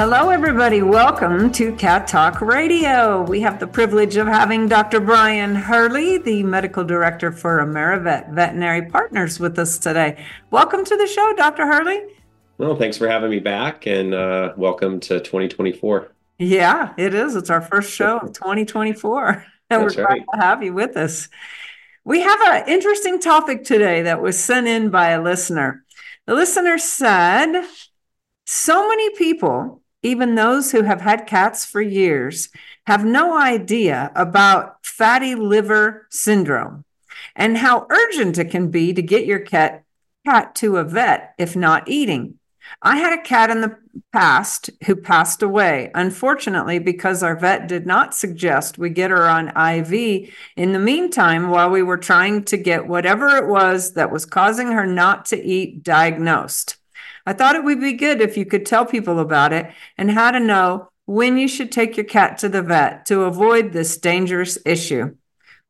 Hello, everybody. Welcome to Cat Talk Radio. We have the privilege of having Dr. Brian Hurley, the medical director for AmeriVet Veterinary Partners, with us today. Welcome to the show, Dr. Hurley. Well, thanks for having me back and uh, welcome to 2024. Yeah, it is. It's our first show of 2024. And That's we're right. glad to have you with us. We have an interesting topic today that was sent in by a listener. The listener said, So many people even those who have had cats for years, have no idea about fatty liver syndrome and how urgent it can be to get your cat, cat to a vet if not eating. I had a cat in the past who passed away, unfortunately, because our vet did not suggest we get her on IV in the meantime while we were trying to get whatever it was that was causing her not to eat diagnosed. I thought it would be good if you could tell people about it and how to know when you should take your cat to the vet to avoid this dangerous issue.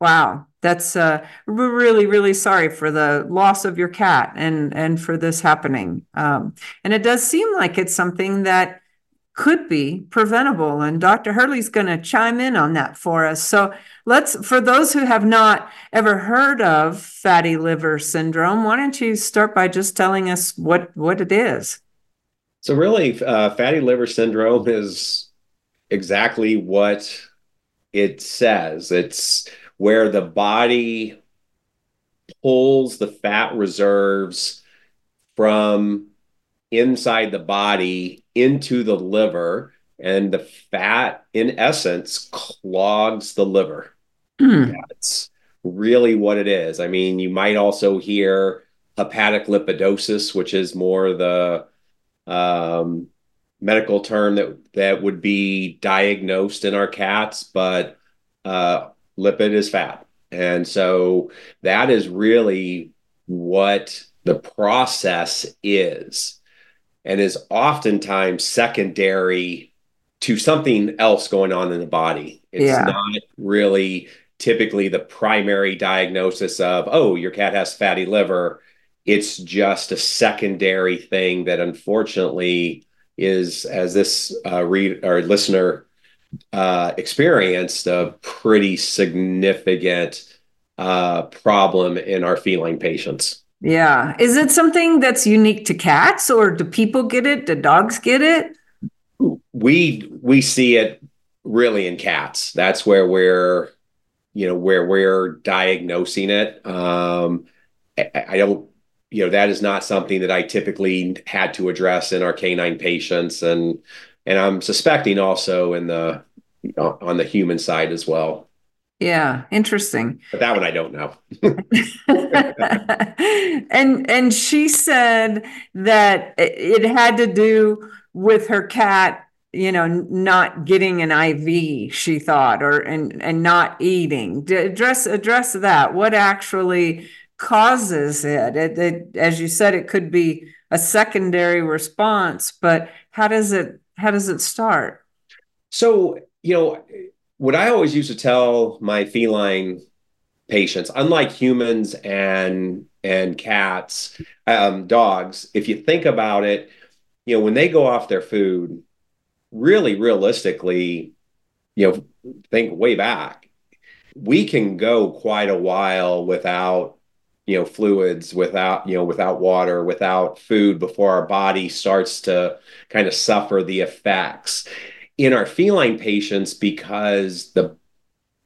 Wow, that's uh, we're really, really sorry for the loss of your cat and and for this happening. Um, and it does seem like it's something that could be preventable. And Dr. Hurley's going to chime in on that for us. So let's, for those who have not ever heard of fatty liver syndrome, why don't you start by just telling us what what it is? So really, uh, fatty liver syndrome is exactly what it says. It's where the body pulls the fat reserves from inside the body into the liver, and the fat, in essence, clogs the liver. Hmm. That's really what it is. I mean, you might also hear hepatic lipidosis, which is more the um, medical term that that would be diagnosed in our cats, but uh, lipid is fat, and so that is really what the process is, and is oftentimes secondary to something else going on in the body. It's Yeah. not really typically the primary diagnosis of oh your cat has fatty liver it's just a secondary thing that unfortunately is as this uh, read or listener uh, experienced a pretty significant uh, problem in our feline patients Yeah. Is it something that's unique to cats or do people get it? Do dogs get it? we we see it really in cats that's where we're you know where we're diagnosing it um I, I don't you know that is not something that i typically had to address in our canine patients and and i'm suspecting also in the on the human side as well Yeah, interesting. but that one i don't know and and she said that it had to do with her cat you know not getting an iv she thought or and and not eating address address that what actually causes it? It, it as you said it could be a secondary response but how does it how does it start So, you know, what I always used to tell my feline patients, unlike humans and and cats, um, dogs, if you think about it, you know, when they go off their food, really realistically, you know, think way back, we can go quite a while without you know fluids without you know without water without food before our body starts to kind of suffer the effects in our feline patients because the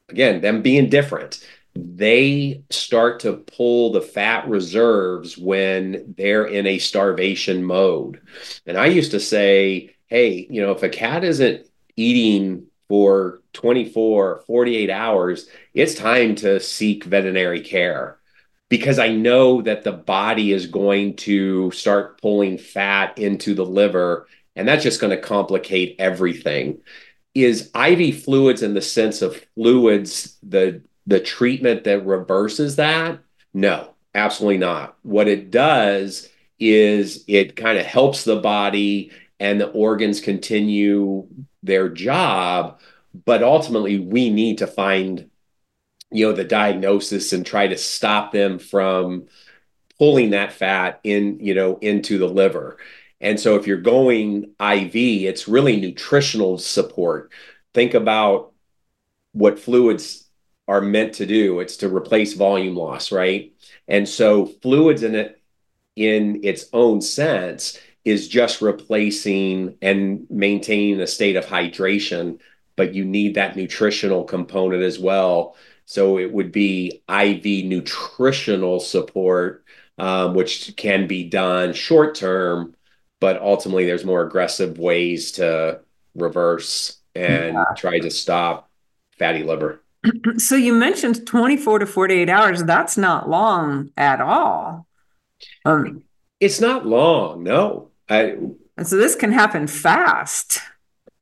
again them being different they start to pull the fat reserves when they're in a starvation mode. And i used to say hey you know if a cat isn't eating for 24 48 hours it's time to seek veterinary care because I know that the body is going to start pulling fat into the liver, and that's just going to complicate everything. is IV fluids in the sense of fluids the the treatment that reverses that? No, absolutely not. What it does is it kind of helps the body and the organs continue their job, but ultimately we need to find you know the diagnosis and try to stop them from pulling that fat in you know into the liver and so if you're going iv it's really nutritional support. Think about what fluids are meant to do. It's to replace volume loss right? And so fluids in it in its own sense is just replacing and maintaining a state of hydration but you need that nutritional component as well. So it would be IV nutritional support, um, which can be done short term, but ultimately there's more aggressive ways to reverse and yeah. try to stop fatty liver. So you mentioned 24 to 48 hours. That's not long at all. Um, it's not long, no. I, and so this can happen fast.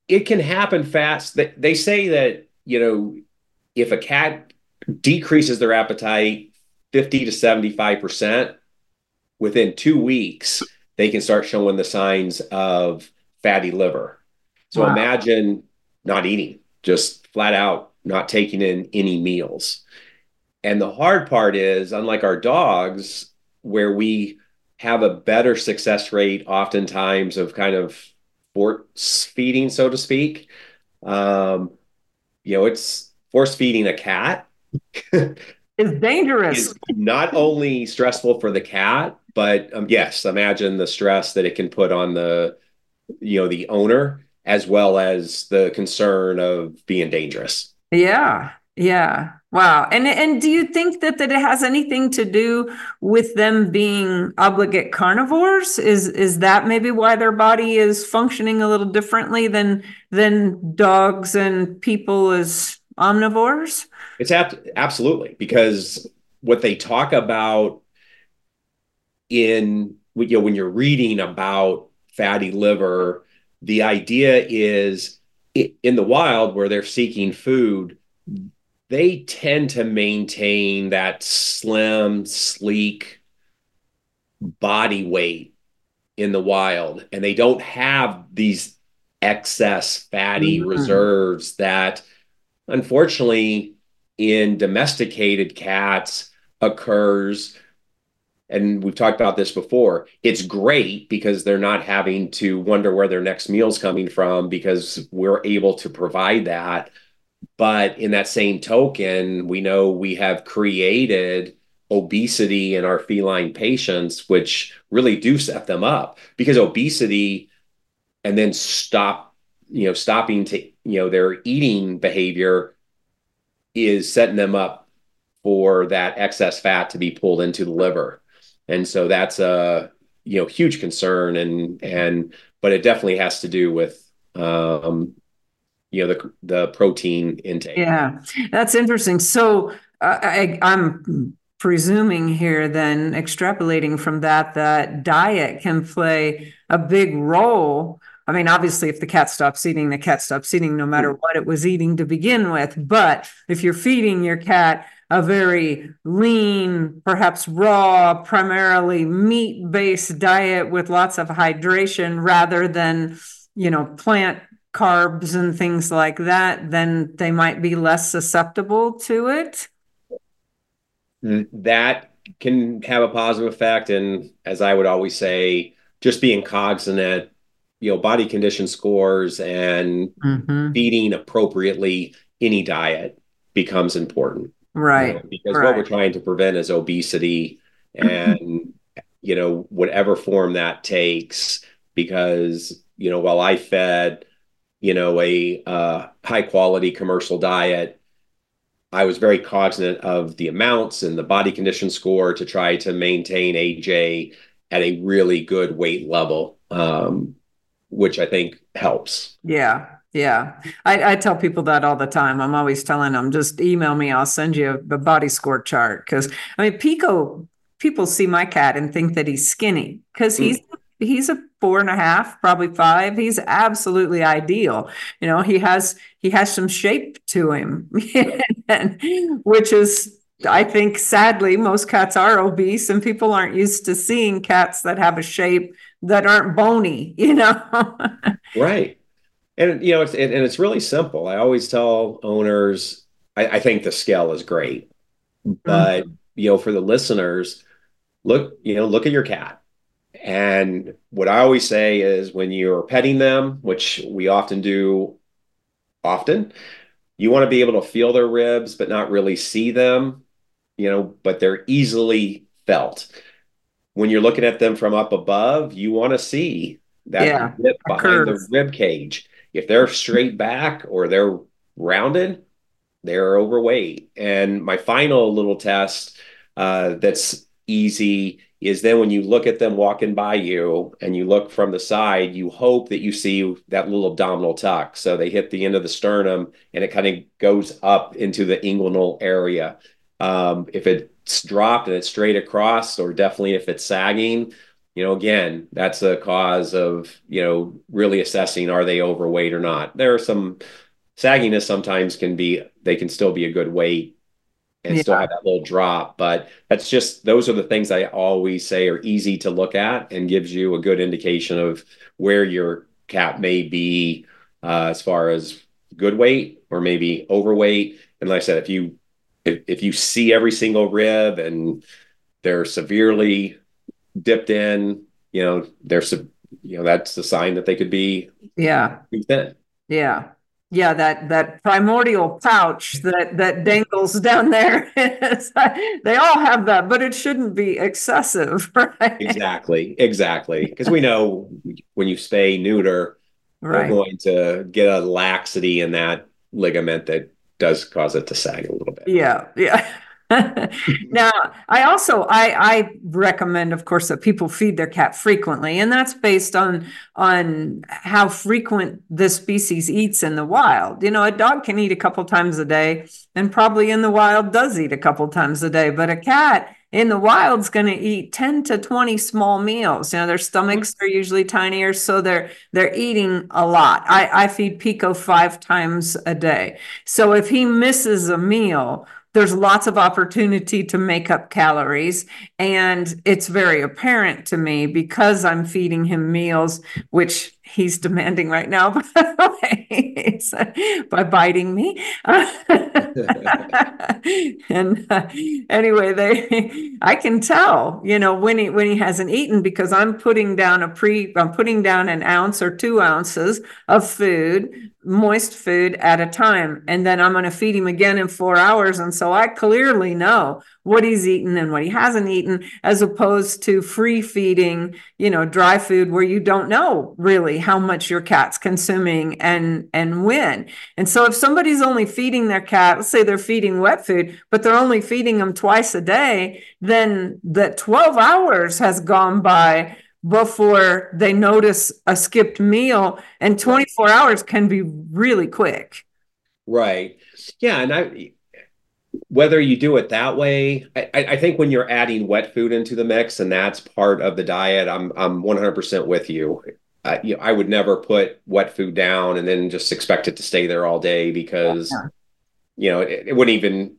It can happen fast. They, they say that, you know, if a cat decreases their appetite 50 to 75%, within two weeks, they can start showing the signs of fatty liver. So wow. imagine not eating, just flat out not taking in any meals. And the hard part is, unlike our dogs, where we have a better success rate, oftentimes of kind of force feeding, so to speak. Um, you know, it's force feeding a cat is dangerous. Is not only stressful for the cat, but um, yes, imagine the stress that it can put on the you know the owner as well as the concern of being dangerous. Yeah. Yeah. Wow. And and do you think that that it has anything to do with them being obligate carnivores? Is is that maybe why their body is functioning a little differently than than dogs and people as omnivores? It's ab- absolutely because what they talk about in you know when you're reading about fatty liver, the idea is in the wild where they're seeking food, they tend to maintain that slim, sleek body weight in the wild, and they don't have these excess fatty mm-hmm. reserves that unfortunately in domesticated cats occurs and we've talked about this before it's great because they're not having to wonder where their next meal's coming from because we're able to provide that. But in that same token we know we have created obesity in our feline patients which really do set them up because obesity and then stop you know stopping to you know their eating behavior is setting them up for that excess fat to be pulled into the liver and so that's a you know huge concern and and but it definitely has to do with um you know the the protein intake. Yeah that's interesting. So uh, I, i'm presuming here then extrapolating from that that diet can play a big role I mean, obviously, if the cat stops eating, the cat stops eating no matter hmm. what it was eating to begin with. But if you're feeding your cat a very lean, perhaps raw, primarily meat based diet with lots of hydration rather than, you know, plant carbs and things like that, then they might be less susceptible to it. Mm, that can have a positive effect. And as I would always say, just being cognizant you know body condition scores and mm-hmm. feeding appropriately any diet becomes important right you know, because right. what we're trying to prevent is obesity and you know whatever form that takes because you know while i fed you know a uh, high quality commercial diet i was very cognizant of the amounts and the body condition score to try to maintain aj at a really good weight level um, which I think helps. Yeah. Yeah. I, I, tell people that all the time. I'm always telling them, just email me. I'll send you a, a body score chart. Cause I mean, Pico, people see my cat and think that he's skinny because he's, mm. he's a four and a half, probably five. He's absolutely ideal. You know, he has he has some shape to him, which is I think sadly most cats are obese and people aren't used to seeing cats that have a shape that aren't bony, you know. right. And you know, it's and, it's really simple. I always tell owners, I, I think the scale is great, but mm-hmm. you know, for the listeners, look, you know, look at your cat. And what I always say is when you're petting them, which we often do often, you want to be able to feel their ribs, but not really see them, you know, but they're easily felt. When you're looking at them from up above, you want to see that yeah, behind the rib cage. If they're straight back or they're rounded, they're overweight. And my final little test uh, that's easy is then when you look at them walking by you and you look from the side, you hope that you see that little abdominal tuck. So they hit the end of the sternum and it kind of goes up into the inguinal area. Um, if it's dropped and it's straight across, or definitely if it's sagging, you know, again, that's a cause of, you know, really assessing are they overweight or not. There are some sagginess sometimes can be, they can still be a good weight and yeah. still have that little drop. But that's just, those are the things I always say are easy to look at and gives you a good indication of where your cat may be uh, as far as good weight or maybe overweight. And like I said, if you, if, if you see every single rib and they're severely dipped in, you know, there's a, you know, that's the sign that they could be yeah thin. Yeah. Yeah, that that primordial pouch that that dangles down there. they all have that, but it shouldn't be excessive, right? Exactly, exactly. Because we know when you spay neuter, right. we're going to get a laxity in that ligament that does cause it to sag a little bit. Yeah, yeah. now i also I, I recommend of course that people feed their cat frequently and that's based on on how frequent this species eats in the wild you know a dog can eat a couple times a day and probably in the wild does eat a couple times a day but a cat in the wild's going to eat 10 to 20 small meals. You know their stomachs mm-hmm. are usually tinier so they're they're eating a lot. I i feed pico five times a day. So if he misses a meal there's lots of opportunity to make up calories. And it's very apparent to me because I'm feeding him meals, which he's demanding right now, by biting me. and uh, anyway, they, I can tell, you know, when he when he hasn't eaten because I'm putting down a pre, I'm putting down an ounce or two ounces of food, moist food at a time, and then I'm going to feed him again in four hours, and so I clearly know what he's eaten and what he hasn't eaten, as opposed to free feeding, you know, dry food where you don't know really how much your cat's consuming and and when. And so if somebody's only feeding their cat, let's say they're feeding wet food, but they're only feeding them twice a day, then that 12 hours has gone by before they notice a skipped meal and 24 hours can be really quick. Right. Yeah, and I whether you do it that way, I, I, think when you're adding wet food into the mix and that's part of the diet, I'm I'm 100% with you. Uh, you know, I would never put wet food down and then just expect it to stay there all day because yeah. you know it, it, wouldn't even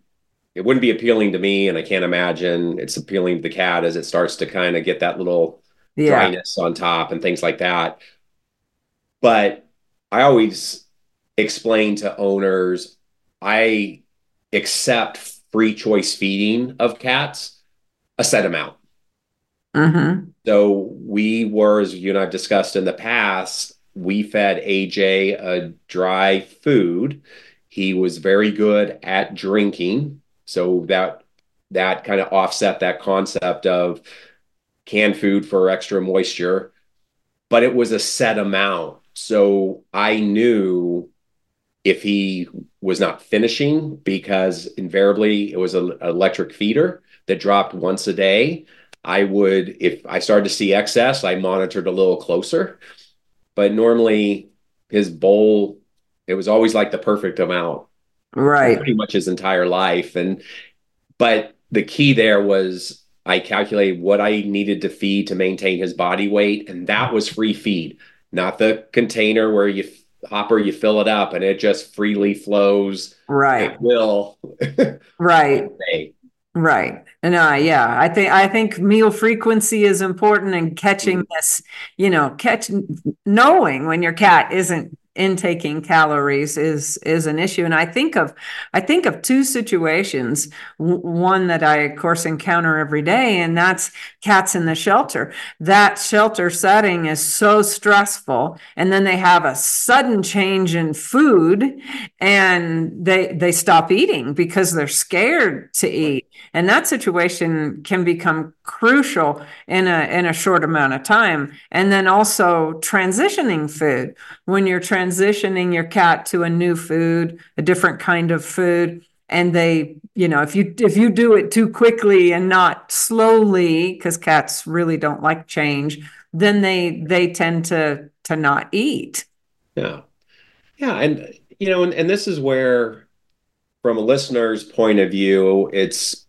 it wouldn't be appealing to me, and I can't imagine it's appealing to the cat as it starts to kind of get that little yeah. dryness on top and things like that. But I always explain to owners, I accept free choice feeding of cats a set amount. Mm-hmm. So we were, as you and I've discussed in the past, we fed AJ a dry food. He was very good at drinking, so that that kind of offset that concept of canned food for extra moisture. But it was a set amount, so I knew if he was not finishing because invariably it was an electric feeder that dropped once a day i would if i started to see excess i monitored a little closer. But normally his bowl it was always like the perfect amount right. pretty much his entire life. And but the key there was I calculated what I needed to feed to maintain his body weight, and that was free feed, not the container where you hopper you fill it up and it just freely flows. Right. It will. right. Right. And uh, yeah, I think I think meal frequency is important and catching mm. this, you know, catch knowing when your cat isn't intaking calories is is an issue. And i think of i think of two situations w- one that i of course encounter every day and that's cats in the shelter. That shelter setting is so stressful and then they have a sudden change in food and they they stop eating because they're scared to eat. And that situation can become crucial in a in a short amount of time. And then also transitioning food. When you're transitioning your cat to a new food a different kind of food and they you know if you if you do it too quickly and not slowly because cats really don't like change then they they tend to to not eat. Yeah. Yeah and you know and, and this is where from a listener's point of view it's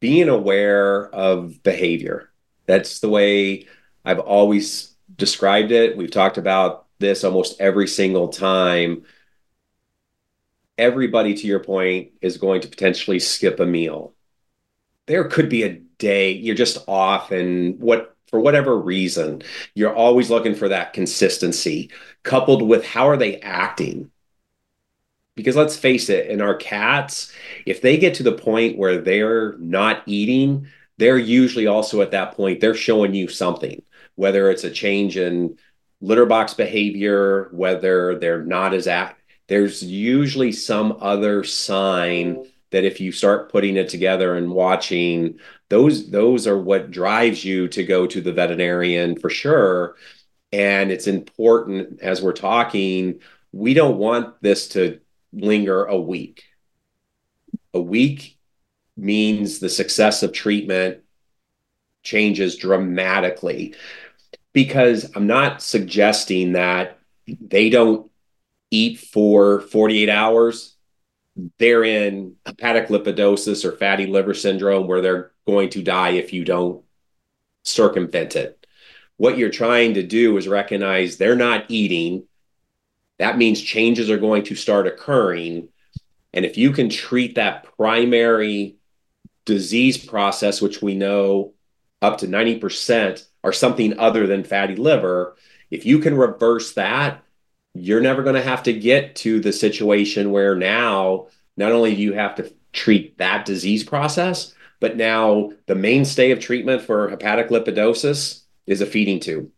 being aware of behavior. That's the way I've always described it. We've talked about this almost every single time. Everybody, to your point, is going to potentially skip a meal. There could be a day you're just off, and what for whatever reason, you're always looking for that consistency, coupled with how are they acting because let's face it, in our cats, if they get to the point where they're not eating, they're usually also at that point, they're showing you something, whether it's a change in litter box behavior, whether they're not as act. There's usually some other sign that if you start putting it together and watching, those those are what drives you to go to the veterinarian for sure. And it's important as we're talking, we don't want this to linger a week. A week means the success of treatment changes dramatically because I'm not suggesting that they don't eat for 48 hours. They're in hepatic lipidosis or fatty liver syndrome where they're going to die if you don't circumvent it. What you're trying to do is recognize they're not eating that means changes are going to start occurring. And if you can treat that primary disease process, which we know up to 90% are something other than fatty liver, if you can reverse that, you're never going to have to get to the situation where now not only do you have to treat that disease process, but now the mainstay of treatment for hepatic lipidosis is a feeding tube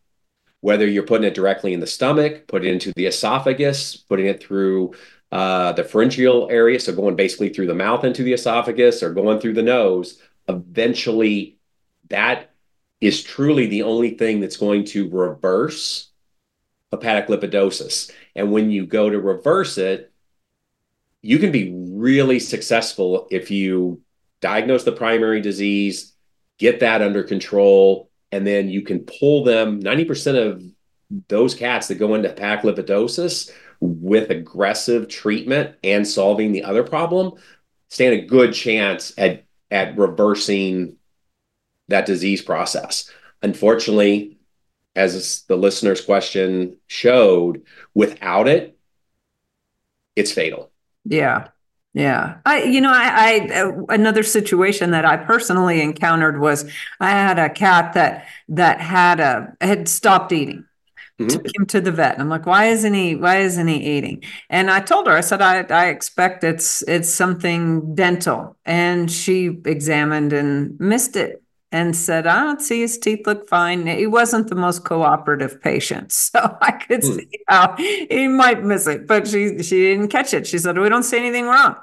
whether you're putting it directly in the stomach, putting it into the esophagus, putting it through uh, the pharyngeal area, so going basically through the mouth into the esophagus or going through the nose, eventually that is truly the only thing that's going to reverse hepatic lipidosis. And when you go to reverse it, you can be really successful if you diagnose the primary disease, get that under control, and then you can pull them 90% of those cats that go into hepatic lipidosis with aggressive treatment and solving the other problem stand a good chance at at reversing that disease process. Unfortunately as the listener's question showed without it it's fatal. Yeah yeah. I, you know, I, I, uh, another situation that I personally encountered was I had a cat that, that had a, had stopped eating. Mm-hmm. Took him to the vet. And I'm like, why isn't he, why isn't he eating? And I told her, I said, I, I expect it's, it's something dental. And she examined and missed it and said, I don't see his teeth look fine. He wasn't the most cooperative patient. So I could hmm. see how he might miss it, but she, she didn't catch it. She said, We don't see anything wrong.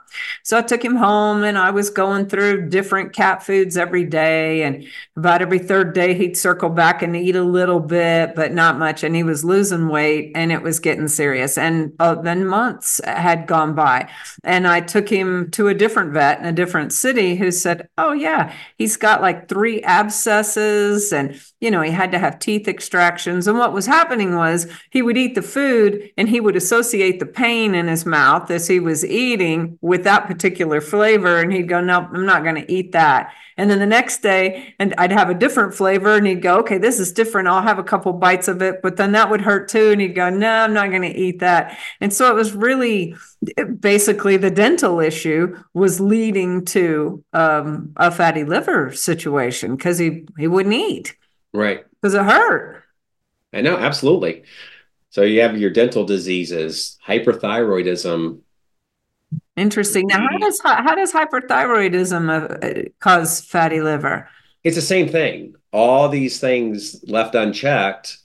So I took him home and I was going through different cat foods every day. And about every third day, he'd circle back and eat a little bit, but not much. And he was losing weight and it was getting serious. And uh, then months had gone by. And I took him to a different vet in a different city who said, Oh, yeah, he's got like three abscesses and you know, he had to have teeth extractions. And what was happening was he would eat the food and he would associate the pain in his mouth as he was eating with that particular flavor. And he'd go, No, I'm not going to eat that. And then the next day, and I'd have a different flavor, and he'd go, Okay, this is different. I'll have a couple bites of it, but then that would hurt too. And he'd go, No, I'm not going to eat that. And so it was really basically the dental issue was leading to um, a fatty liver situation because he, he wouldn't eat. Right. Because it hurt. I know, absolutely. So you have your dental diseases, hyperthyroidism. Interesting. Now, how does how does hyperthyroidism uh, cause fatty liver? It's the same thing. All these things left unchecked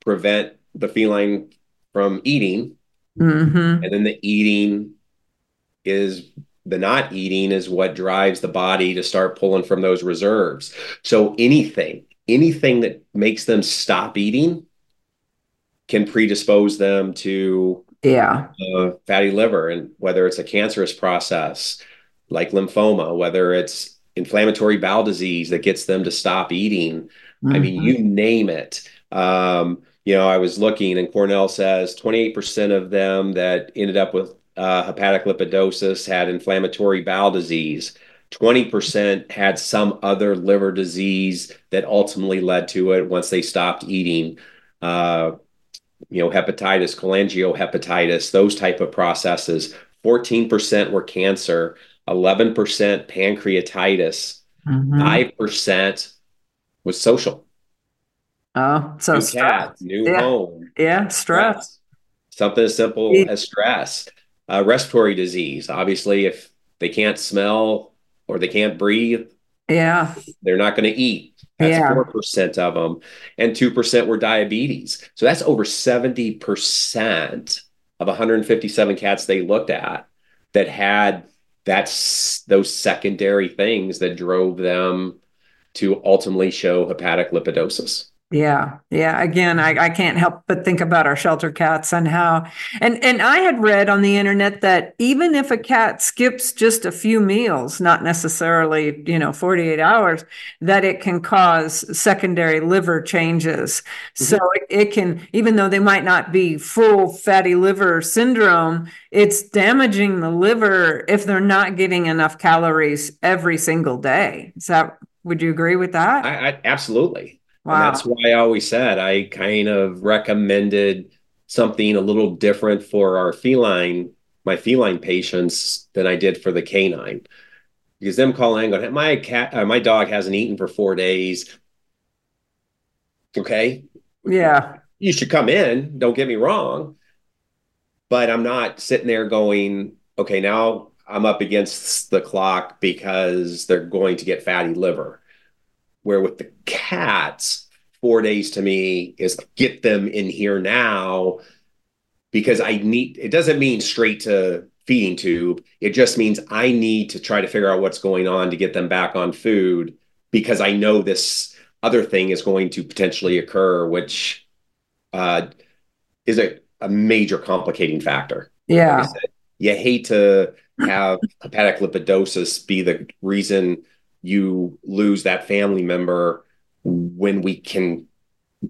prevent the feline from eating, mm-hmm. and then the eating is the not eating is what drives the body to start pulling from those reserves. So anything, anything that makes them stop eating can predispose them to yeah uh, fatty liver and whether it's a cancerous process like lymphoma whether it's inflammatory bowel disease that gets them to stop eating mm-hmm. i mean mm-hmm. you name it um, you know i was looking and cornell says 28% of them that ended up with uh, hepatic lipidosis had inflammatory bowel disease 20% had some other liver disease that ultimately led to it once they stopped eating. Uh, you know, hepatitis, cholangiohepatitis, those type of processes. 14% were cancer, 11% pancreatitis, mm-hmm. 5% was social. Oh, so new stress. cat, new yeah. home. Yeah, stress. Something as simple yeah. as stress. Uh, respiratory disease. Obviously, if they can't smell or they can't breathe, yeah, they're not going to eat. That's 4% of them, and two percent were diabetes. So that's over seventy percent of 157 cats they looked at that had that's those secondary things that drove them to ultimately show hepatic lipidosis. Yeah, yeah. Again, I, I can't help but think about our shelter cats and how and and I had read on the internet that even if a cat skips just a few meals, not necessarily, you know, 48 hours, that it can cause secondary liver changes. Mm-hmm. So it, it can, even though they might not be full fatty liver syndrome, it's damaging the liver if they're not getting enough calories every single day. Is that would you agree with that? I, I absolutely. Wow. And that's why I always said I kind of recommended something a little different for our feline, my feline patients than I did for the canine. Because them calling and going, my cat, uh, my dog hasn't eaten for four days. Okay. Yeah. You should come in. Don't get me wrong. But I'm not sitting there going, okay, now I'm up against the clock because they're going to get fatty liver where with the cats, four days to me is get them in here now because I need it doesn't mean straight to feeding tube. It just means I need to try to figure out what's going on to get them back on food because I know this other thing is going to potentially occur, which uh, is a, a major complicating factor. Yeah. Like said, you hate to have hepatic lipidosis be the reason you lose that family member when we can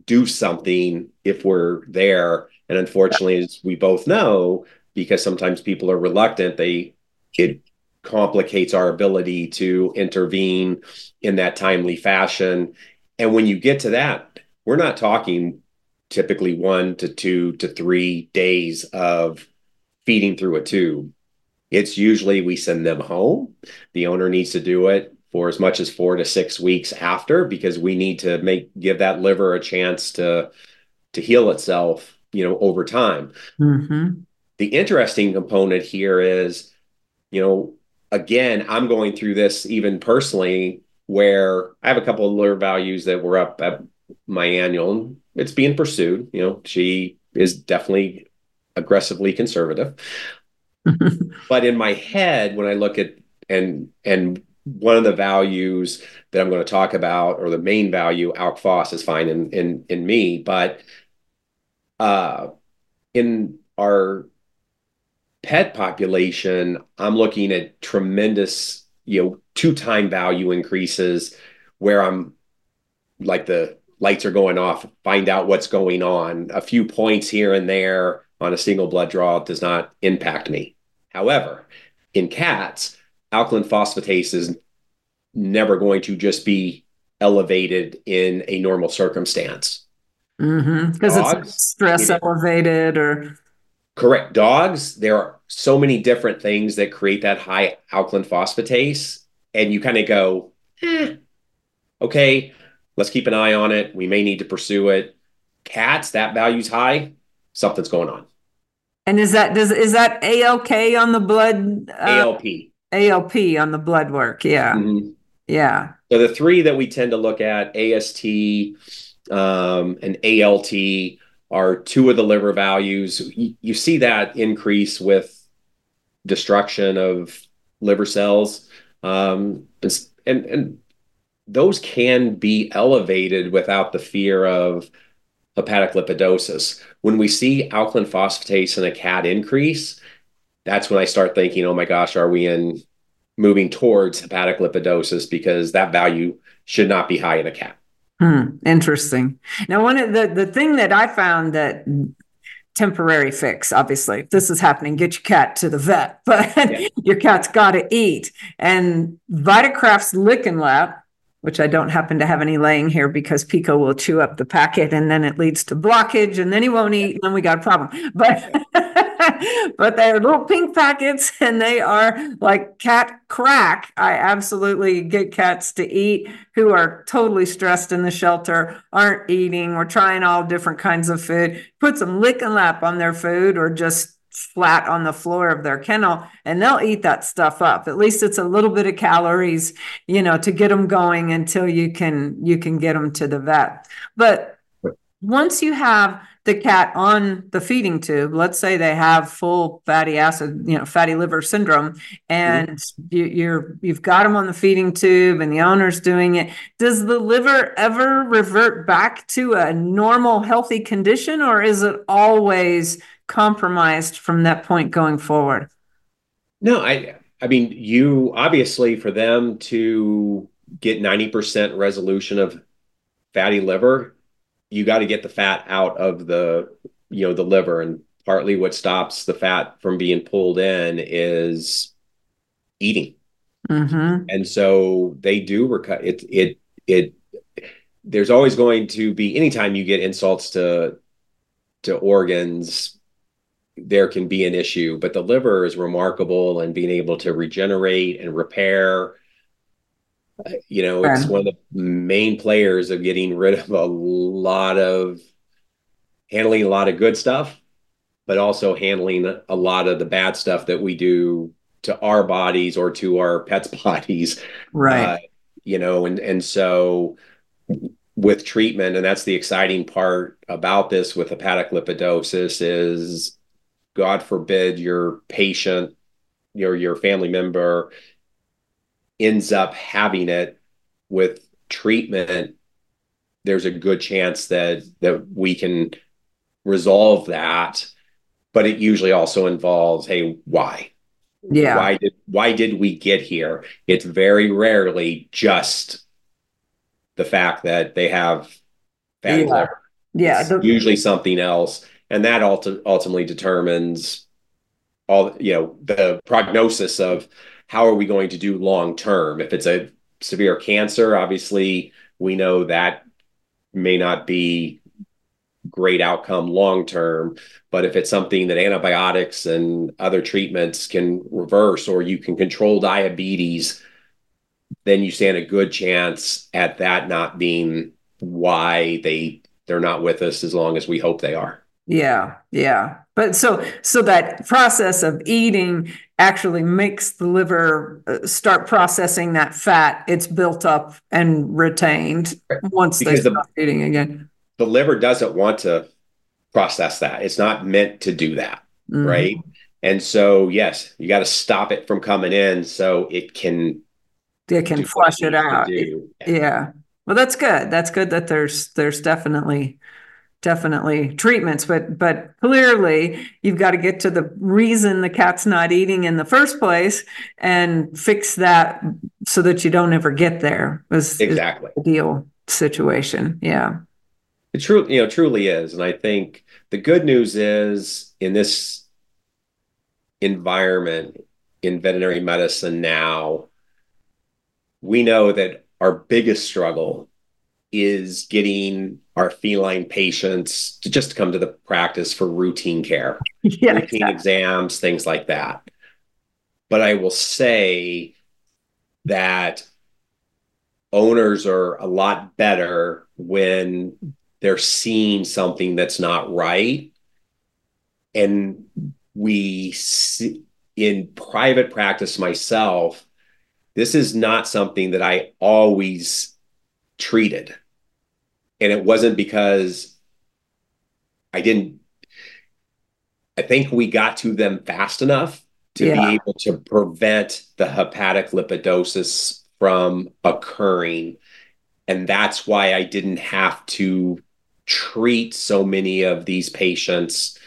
do something if we're there. And unfortunately, as we both know, because sometimes people are reluctant, they it complicates our ability to intervene in that timely fashion. And when you get to that, we're not talking typically one to two to three days of feeding through a tube. It's usually we send them home. The owner needs to do it for as much as four to six weeks after because we need to make give that liver a chance to to heal itself you know over time. Mm-hmm. the interesting component here is you know again i'm going through this even personally where i have a couple of liver values that were up at my annual and it's being pursued. You know she is definitely aggressively conservative. But in my head when i look at and and one of the values that I'm going to talk about, or the main value, Alk Phos is fine in in in me, but uh, in our pet population, I'm looking at tremendous, you know, two time value increases where I'm like the lights are going off, find out what's going on. A few points here and there on a single blood draw does not impact me. However, in cats, alkaline phosphatase is never going to just be elevated in a normal circumstance. Because mm-hmm. it's stress it elevated or. Correct. Dogs, there are so many different things that create that high alkaline phosphatase. And you kind of go, eh, okay, let's keep an eye on it. We may need to pursue it. Cats, that value's high. Something's going on. And is that does is that ALK on the blood? Uh, ALP. ALP on the blood work. Yeah. Mm-hmm. Yeah. So the three that we tend to look at, AST um, and ALT, are two of the liver values. You, you see that increase with destruction of liver cells, um, and and those can be elevated without the fear of hepatic lipidosis. When we see alkaline phosphatase in a cat increase, that's when I start thinking, oh my gosh, are we in moving towards hepatic lipidosis because that value should not be high in a cat. Hmm, interesting. Now, one of the the thing that I found that temporary fix, obviously, if this is happening, get your cat to the vet, but yeah. your cat's got to eat. And Vitakraft's Lick and Lap which I don't happen to have any laying here because Pico will chew up the packet and then it leads to blockage and then he won't eat and then we got a problem. But but they're little pink packets and they are like cat crack. I absolutely get cats to eat who are totally stressed in the shelter, aren't eating. We're trying all different kinds of food. Put some lick and lap on their food or just flat on the floor of their kennel and they'll eat that stuff up at least it's a little bit of calories you know to get them going until you can you can get them to the vet but once you have the cat on the feeding tube let's say they have full fatty acid you know fatty liver syndrome and mm-hmm. you, you're you've got them on the feeding tube and the owner's doing it does the liver ever revert back to a normal healthy condition or is it always compromised from that point going forward? No, I I mean you obviously for them to get 90% resolution of fatty liver, you got to get the fat out of the you know the liver and partly what stops the fat from being pulled in is eating. Mm-hmm. And so they do recut it it it there's always going to be anytime you get insults to to organs there can be an issue, but the liver is remarkable and being able to regenerate and repair. You know, it's one of the main players of getting rid of a lot of handling a lot of good stuff, but also handling a lot of the bad stuff that we do to our bodies or to our pets' bodies. Right. Uh, you know, and and so with treatment, and that's the exciting part about this with hepatic lipidosis is God forbid your patient, your your family member ends up having it with treatment, there's a good chance that that we can resolve that. But it usually also involves, hey, why? Yeah. Why did why did we get here? It's very rarely just the fact that they have fatty yeah. liver. Yeah. The- usually something else and that ulti- ultimately determines all you know the prognosis of how are we going to do long term if it's a severe cancer obviously we know that may not be great outcome long term but if it's something that antibiotics and other treatments can reverse or you can control diabetes then you stand a good chance at that not being why they they're not with us as long as we hope they are yeah, yeah. But so so that process of eating actually makes the liver uh, start processing that fat it's built up and retained once because they stop the, eating again. The liver doesn't want to process that. It's not meant to do that, mm-hmm. right? And so yes, you got to stop it from coming in so it can it can flush it out. Yeah. yeah. Well, that's good. That's good that there's there's definitely definitely treatments but but clearly you've got to get to the reason the cat's not eating in the first place and fix that so that you don't ever get there was exactly the ideal situation yeah It truly, you know, truly is. And I think the good news is in this environment in veterinary medicine now, we know that our biggest struggle is getting our feline patients to just come to the practice for routine care, yeah, routine exactly. exams, things like that. But I will say that owners are a lot better when they're seeing something that's not right. And we see in private practice myself, this is not something that I always treated. And it wasn't because I didn't, I think we got to them fast enough to yeah. be able to prevent the hepatic lipidosis from occurring. And that's why I didn't have to treat so many of these patients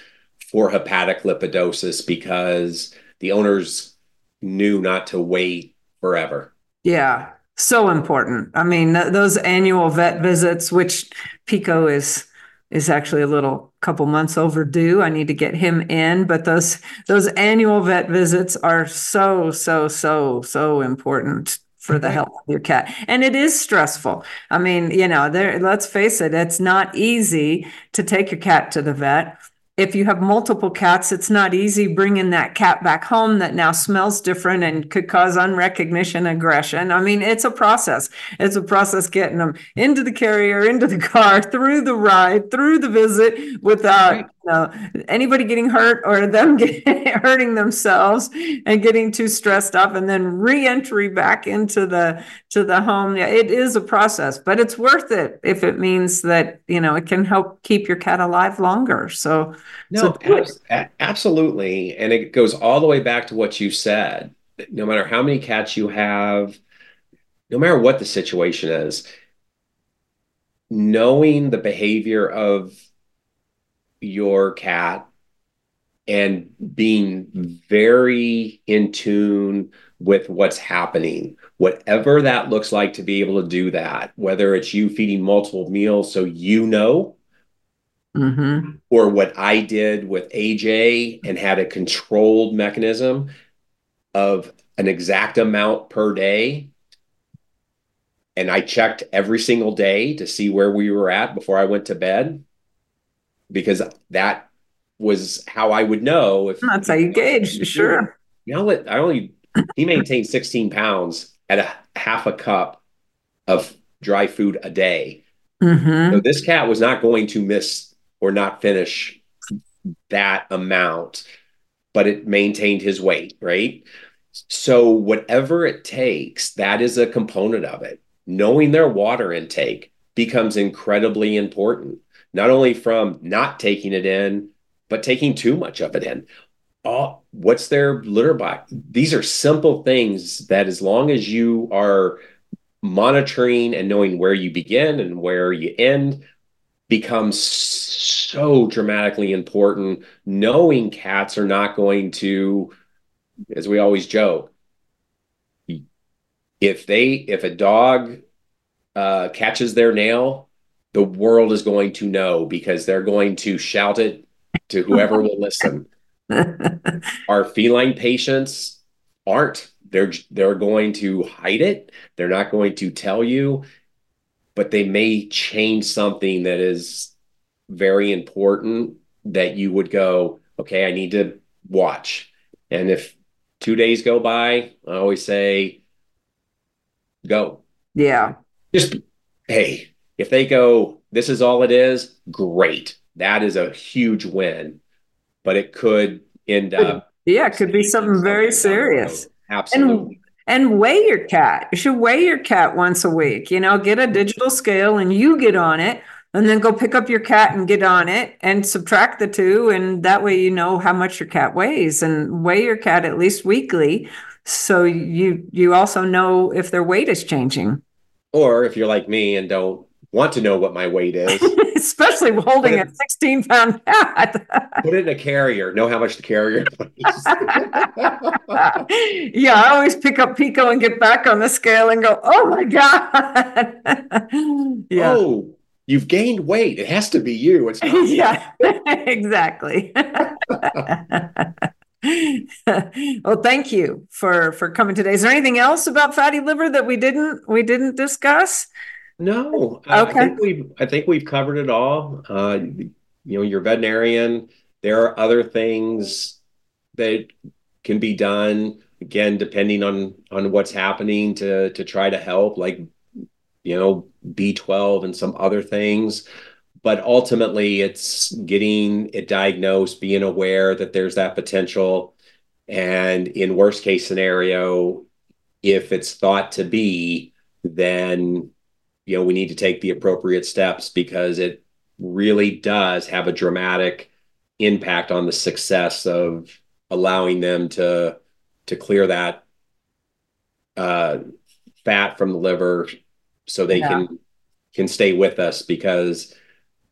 for hepatic lipidosis because the owners knew not to wait forever. Yeah, so important. I mean, th- those annual vet visits, which Pico is is actually a little couple months overdue. I need to get him in, but those those annual vet visits are so so so so important for the health of your cat. And it is stressful. I mean, you know, there let's face it, it's not easy to take your cat to the vet if you have multiple cats, it's not easy bringing that cat back home that now smells different and could cause unrecognition aggression. I mean, it's a process. It's a process getting them into the carrier, into the car, through the ride, through the visit without know, anybody getting hurt or them getting, hurting themselves and getting too stressed up and then re-entry back into the to the home. Yeah, it is a process, but it's worth it if it means that, you know, it can help keep your cat alive longer. So no, so ab- absolutely. And it goes all the way back to what you said. No matter how many cats you have, no matter what the situation is, knowing the behavior of your cat and being very in tune with what's happening, whatever that looks like to be able to do that, whether it's you feeding multiple meals so you know Mm-hmm. Or what I did with AJ and had a controlled mechanism of an exact amount per day. And I checked every single day to see where we were at before I went to bed because that was how I would know if that's how you gauge. Sure. You know what? I only, he maintained 16 pounds at a half a cup of dry food a day. Mm-hmm. So this cat was not going to miss or not finish that amount, but it maintained his weight, right? So, whatever it takes, that is a component of it. Knowing their water intake becomes incredibly important, not only from not taking it in, but taking too much of it in. Oh, what's their litter box? These are simple things that, as long as you are monitoring and knowing where you begin and where you end, becomes so dramatically important knowing cats are not going to as we always joke if they if a dog uh, catches their nail the world is going to know because they're going to shout it to whoever will listen our feline patients aren't they're they're going to hide it they're not going to tell you but they may change something that is very important that you would go, okay, I need to watch. And if two days go by, I always say, go. Yeah. Just, hey, if they go, this is all it is, great. That is a huge win. But it could end up. Yeah, it could be something very serious. Absolutely. And and weigh your cat. You should weigh your cat once a week. You know, get a digital scale and you get on it and then go pick up your cat and get on it and subtract the two and that way you know how much your cat weighs and weigh your cat at least weekly so you you also know if their weight is changing or if you're like me and don't want to know what my weight is especially holding a 16 pound cat. put it in a carrier, know how much the carrier yeah, I always pick up Pico and get back on the scale and go, oh my God. yeah. Oh, you've gained weight. It has to be you. It's not. yeah, exactly. well, thank you for for coming today. Is there anything else about fatty liver that we didn't we didn't discuss? No. Uh, Okay. I think we've I think we've covered it all. Uh, you know, you're a veterinarian. There are other things that can be done again, depending on on what's happening to to try to help, like you know, B12 and some other things. But ultimately, it's getting it diagnosed, being aware that there's that potential, and in worst case scenario, if it's thought to be, then you know we need to take the appropriate steps because it really does have a dramatic impact on the success of allowing them to to clear that uh, fat from the liver so they Yeah. can can stay with us because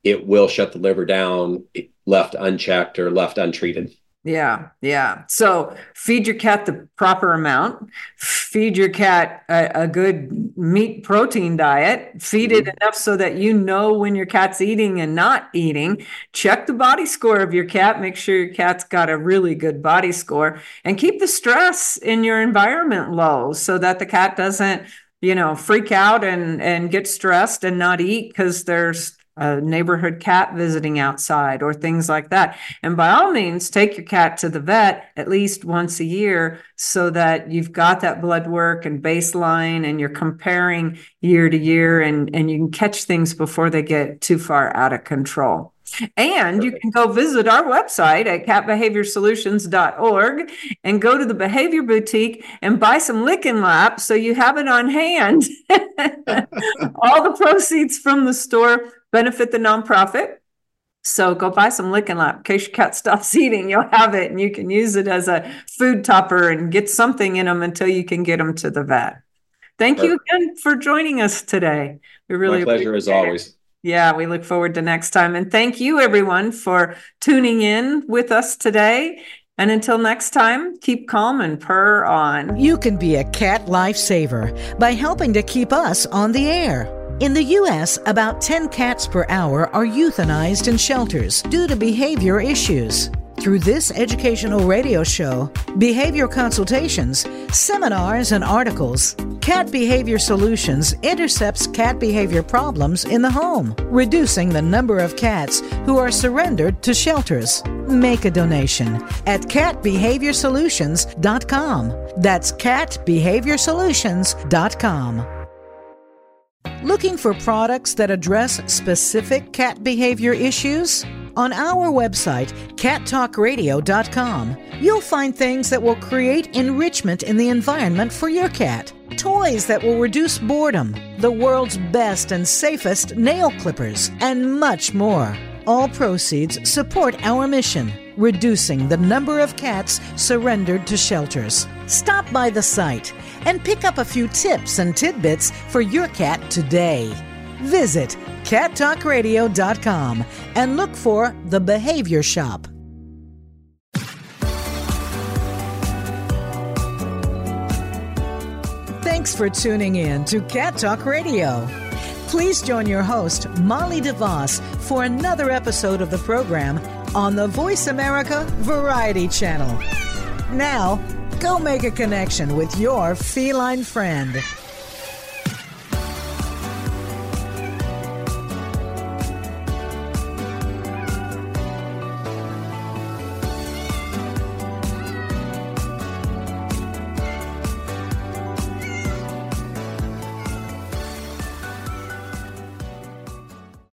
it will shut the liver down left unchecked or left untreated. Yeah, yeah. So feed your cat the proper amount. Feed your cat a, a good meat protein diet. Feed it mm-hmm. enough so that you know when your cat's eating and not eating. Check the body score of your cat. Make sure your cat's got a really good body score and keep the stress in your environment low so that the cat doesn't, you know, freak out and and get stressed and not eat because there's a neighborhood cat visiting outside or things like that. And by all means, take your cat to the vet at least once a year so that you've got that blood work and baseline and you're comparing year to year and, and you can catch things before they get too far out of control. And you can go visit our website at catbehaviorsolutions.org and go to the behavior boutique and buy some licking lap so you have it on hand. All the proceeds from the store benefit the nonprofit. So go buy some licking lap in case your cat stops eating. You'll have it and you can use it as a food topper and get something in them until you can get them to the vet. Thank you again for joining us today. We really My pleasure as appreciate it. always. Yeah, we look forward to next time. And thank you, everyone, for tuning in with us today. And until next time, keep calm and purr on. You can be a cat lifesaver by helping to keep us on the air. In the U.S., about 10 cats per hour are euthanized in shelters due to behavior issues. Through this educational radio show, behavior consultations, seminars, and articles, Cat Behavior Solutions intercepts cat behavior problems in the home, reducing the number of cats who are surrendered to shelters. Make a donation at catbehaviorsolutions.com. That's catbehaviorsolutions.com. Looking for products that address specific cat behavior issues? On our website, cattalkradio.com, you'll find things that will create enrichment in the environment for your cat. Toys that will reduce boredom, the world's best and safest nail clippers, and much more. All proceeds support our mission, reducing the number of cats surrendered to shelters. Stop by the site and pick up a few tips and tidbits for your cat today. Visit cattalkradio.com and look for the Behavior Shop. Thanks for tuning in to Cat Talk Radio. Please join your host, Molly DeVoss, for another episode of the program on the Voice America Variety Channel. Now, go make a connection with your feline friend.